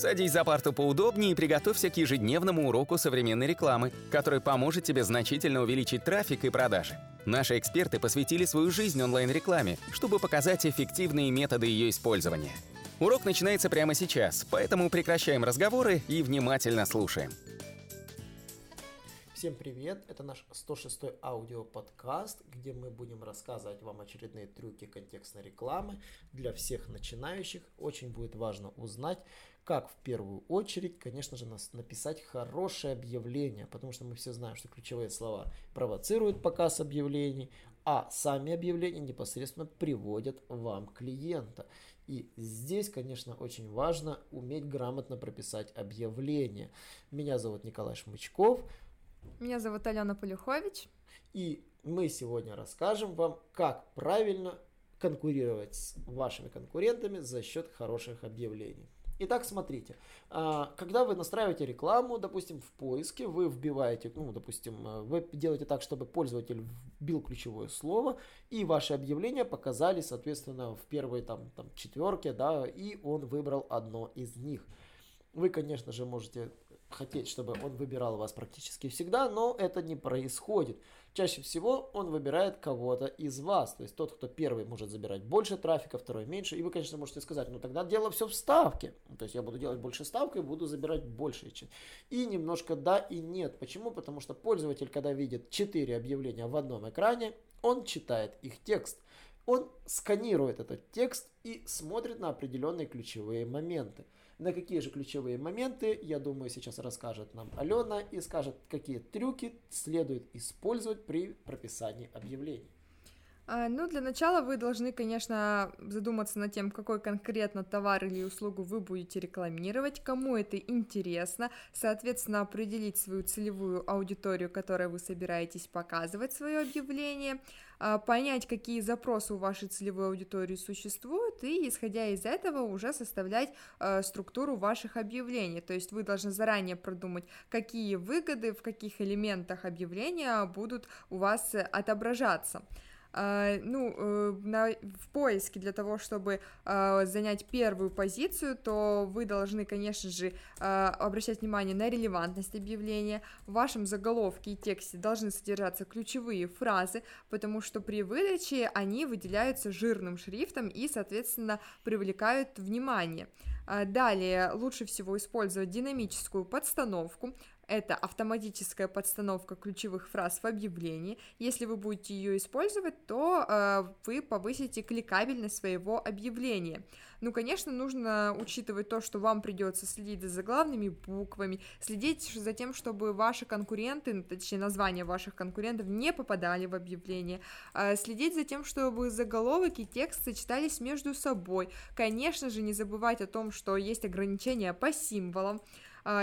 Садись за парту поудобнее и приготовься к ежедневному уроку современной рекламы, который поможет тебе значительно увеличить трафик и продажи. Наши эксперты посвятили свою жизнь онлайн-рекламе, чтобы показать эффективные методы ее использования. Урок начинается прямо сейчас, поэтому прекращаем разговоры и внимательно слушаем. Всем привет! Это наш 106-й аудиоподкаст, где мы будем рассказывать вам очередные трюки контекстной рекламы для всех начинающих. Очень будет важно узнать, как в первую очередь, конечно же, нас написать хорошее объявление, потому что мы все знаем, что ключевые слова провоцируют показ объявлений, а сами объявления непосредственно приводят вам клиента. И здесь, конечно, очень важно уметь грамотно прописать объявление. Меня зовут Николай Шмычков. Меня зовут Алена Полюхович. И мы сегодня расскажем вам, как правильно конкурировать с вашими конкурентами за счет хороших объявлений. Итак, смотрите, а, когда вы настраиваете рекламу, допустим, в поиске, вы вбиваете, ну, допустим, э, вы делаете так, чтобы пользователь вбил ключевое слово, и ваши объявления показали, соответственно, в первой там, там четверке, да, и он выбрал одно из них. Вы, конечно же, можете хотеть, чтобы он выбирал вас практически всегда, но это не происходит. Чаще всего он выбирает кого-то из вас. То есть тот, кто первый может забирать больше трафика, второй меньше. И вы, конечно, можете сказать, ну тогда дело все в ставке. То есть я буду делать больше ставку и буду забирать больше. И немножко да и нет. Почему? Потому что пользователь, когда видит 4 объявления в одном экране, он читает их текст. Он сканирует этот текст и смотрит на определенные ключевые моменты. На какие же ключевые моменты, я думаю, сейчас расскажет нам Алена и скажет, какие трюки следует использовать при прописании объявлений. А, ну, для начала вы должны, конечно, задуматься над тем, какой конкретно товар или услугу вы будете рекламировать, кому это интересно, соответственно, определить свою целевую аудиторию, которой вы собираетесь показывать свое объявление, а, понять, какие запросы у вашей целевой аудитории существуют, и, исходя из этого, уже составлять а, структуру ваших объявлений. То есть вы должны заранее продумать, какие выгоды в каких элементах объявления будут у вас отображаться. Uh, ну, uh, на, в поиске для того, чтобы uh, занять первую позицию, то вы должны, конечно же, обращать внимание на релевантность объявления. В вашем заголовке и тексте должны содержаться ключевые фразы, потому что при выдаче они выделяются жирным шрифтом и, соответственно, привлекают внимание. Далее лучше всего использовать динамическую подстановку, это автоматическая подстановка ключевых фраз в объявлении. Если вы будете ее использовать, то э, вы повысите кликабельность своего объявления. Ну, конечно, нужно учитывать то, что вам придется следить за заглавными буквами, следить за тем, чтобы ваши конкуренты, точнее, названия ваших конкурентов не попадали в объявление, э, следить за тем, чтобы заголовок и текст сочетались между собой. Конечно же, не забывать о том, что есть ограничения по символам,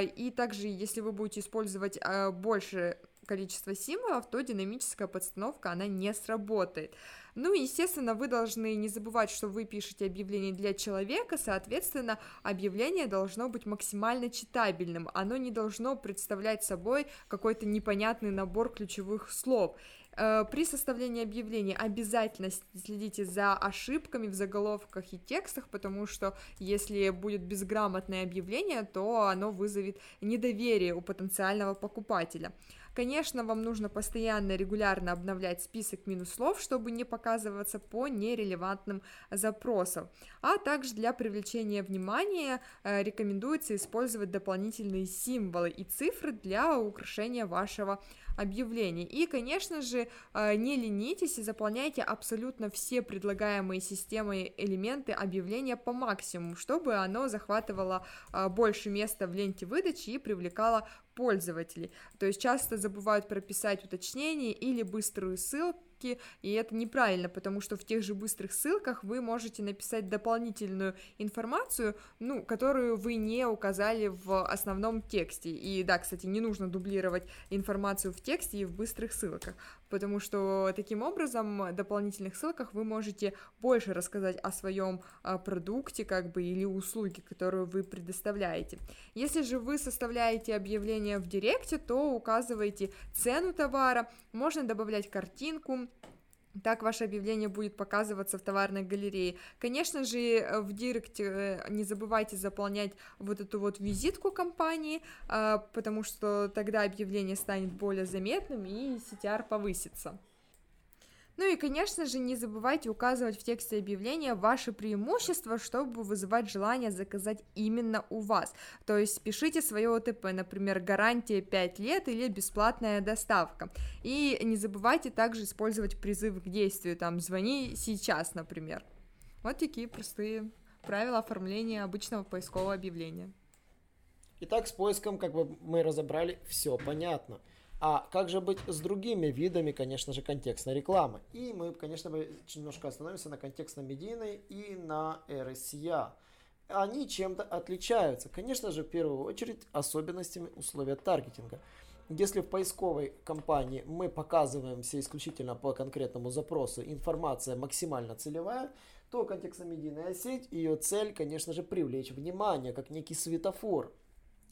и также, если вы будете использовать а, больше количество символов, то динамическая подстановка, она не сработает. Ну и, естественно, вы должны не забывать, что вы пишете объявление для человека, соответственно, объявление должно быть максимально читабельным, оно не должно представлять собой какой-то непонятный набор ключевых слов. Э, при составлении объявлений обязательно следите за ошибками в заголовках и текстах, потому что если будет безграмотное объявление, то оно вызовет недоверие у потенциального покупателя. Конечно, вам нужно постоянно, регулярно обновлять список минус слов, чтобы не показываться по нерелевантным запросам. А также для привлечения внимания э, рекомендуется использовать дополнительные символы и цифры для украшения вашего объявления. И, конечно же, э, не ленитесь и заполняйте абсолютно все предлагаемые системой элементы объявления по максимуму, чтобы оно захватывало э, больше места в ленте выдачи и привлекало пользователей. То есть часто забывают прописать уточнение или быструю ссылку, ссылки, и это неправильно, потому что в тех же быстрых ссылках вы можете написать дополнительную информацию, ну, которую вы не указали в основном тексте. И да, кстати, не нужно дублировать информацию в тексте и в быстрых ссылках, потому что таким образом в дополнительных ссылках вы можете больше рассказать о своем а, продукте, как бы, или услуге, которую вы предоставляете. Если же вы составляете объявление в директе, то указывайте цену товара, можно добавлять картинку, Так ваше объявление будет показываться в товарной галерее. Конечно же, в директе э, не забывайте заполнять вот эту вот визитку компании, а, потому что тогда объявление станет более заметным и CTR повысится. Ну и, конечно же, не забывайте указывать в тексте объявления ваши преимущества, чтобы вызывать желание заказать именно у вас. То есть пишите свое ОТП, например, гарантия 5 лет или бесплатная доставка. И не забывайте также использовать призыв к действию, там, звони сейчас, например. Вот такие простые правила оформления обычного поискового объявления. Итак, с поиском, как бы мы разобрали, все понятно. А как же быть с другими видами, конечно же, контекстной рекламы? И мы, конечно, немножко остановимся на контекстно-медийной и на RSA. Они чем-то отличаются. Конечно же, в первую очередь, особенностями условия таргетинга. Если в поисковой кампании мы показываемся исключительно по конкретному запросу, информация максимально целевая, то контекстно-медийная сеть, ее цель, конечно же, привлечь внимание, как некий светофор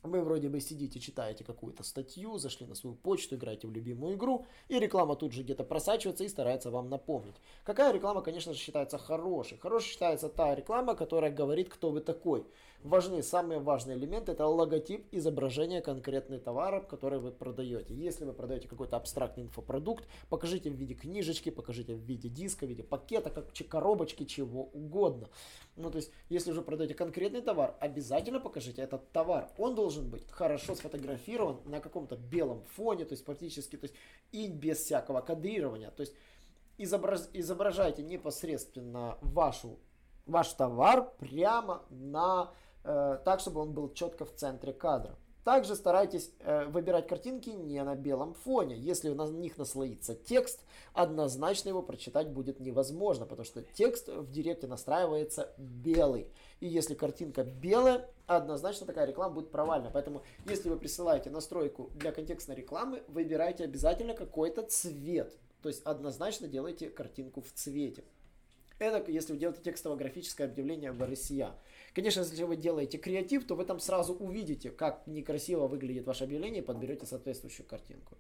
вы вроде бы сидите, читаете какую-то статью, зашли на свою почту, играете в любимую игру, и реклама тут же где-то просачивается и старается вам напомнить. Какая реклама, конечно же, считается хорошей? Хорошей считается та реклама, которая говорит, кто вы такой важны самые важные элементы. Это логотип, изображение конкретного товара, который вы продаете. Если вы продаете какой-то абстрактный инфопродукт, покажите в виде книжечки, покажите в виде диска, в виде пакета, как коробочки, чего угодно. Ну, то есть, если уже продаете конкретный товар, обязательно покажите этот товар. Он должен быть хорошо сфотографирован на каком-то белом фоне, то есть, практически, то есть, и без всякого кадрирования. То есть, изобраз, изображайте непосредственно вашу, ваш товар прямо на Э, так, чтобы он был четко в центре кадра. Также старайтесь э, выбирать картинки не на белом фоне. Если на них наслоится текст, однозначно его прочитать будет невозможно, потому что текст в директе настраивается белый. И если картинка белая, однозначно такая реклама будет провальна. Поэтому, если вы присылаете настройку для контекстной рекламы, выбирайте обязательно какой-то цвет. То есть однозначно делайте картинку в цвете. Это если вы делаете текстово-графическое объявление в RSA. Конечно, если вы делаете креатив, то вы там сразу увидите, как некрасиво выглядит ваше объявление и подберете соответствующую картинку.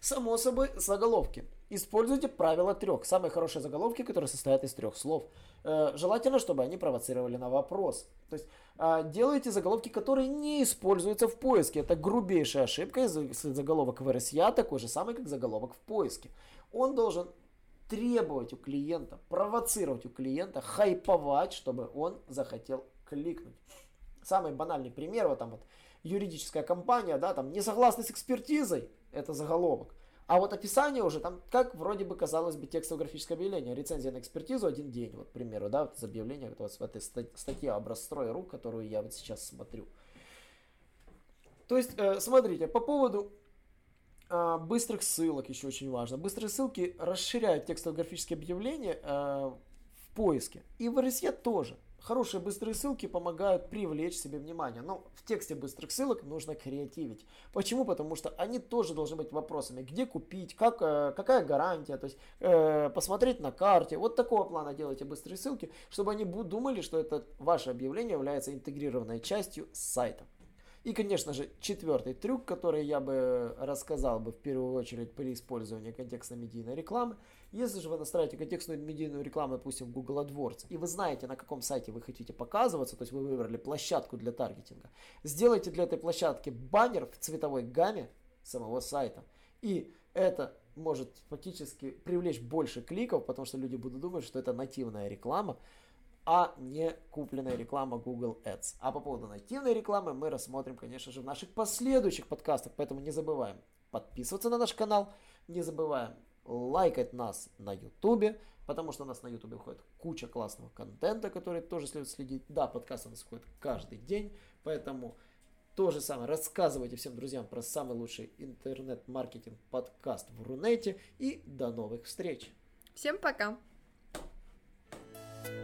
Само собой, заголовки. Используйте правило трех. Самые хорошие заголовки, которые состоят из трех слов. Э, желательно, чтобы они провоцировали на вопрос. То есть э, делайте заголовки, которые не используются в поиске. Это грубейшая ошибка. Заголовок в RSA такой же самый, как заголовок в поиске. Он должен требовать у клиента, провоцировать у клиента, хайповать, чтобы он захотел кликнуть. Самый банальный пример, вот там вот юридическая компания, да, там не согласны с экспертизой, это заголовок. А вот описание уже там, как вроде бы казалось бы текстовое графическое объявление, рецензия на экспертизу один день, вот, к примеру, да, вот из объявления вот в этой статье образстрой рук, которую я вот сейчас смотрю. То есть, э, смотрите, по поводу быстрых ссылок еще очень важно. Быстрые ссылки расширяют текстовое графическое объявление э, в поиске. И в RSE тоже. Хорошие быстрые ссылки помогают привлечь себе внимание. Но в тексте быстрых ссылок нужно креативить. Почему? Потому что они тоже должны быть вопросами. Где купить, как, э, какая гарантия, то есть э, посмотреть на карте. Вот такого плана делайте быстрые ссылки, чтобы они думали, что это ваше объявление является интегрированной частью сайта. И, конечно же, четвертый трюк, который я бы рассказал бы в первую очередь при использовании контекстно-медийной рекламы. Если же вы настраиваете контекстную медийную рекламу, допустим, в Google AdWords, и вы знаете, на каком сайте вы хотите показываться, то есть вы выбрали площадку для таргетинга, сделайте для этой площадки баннер в цветовой гамме самого сайта. И это может фактически привлечь больше кликов, потому что люди будут думать, что это нативная реклама, а не купленная реклама Google Ads. А по поводу нативной рекламы мы рассмотрим, конечно же, в наших последующих подкастах, поэтому не забываем подписываться на наш канал, не забываем лайкать нас на YouTube, потому что у нас на YouTube выходит куча классного контента, который тоже следует следить. Да, подкасты у нас выходят каждый день, поэтому то же самое рассказывайте всем друзьям про самый лучший интернет-маркетинг подкаст в Рунете и до новых встреч. Всем пока!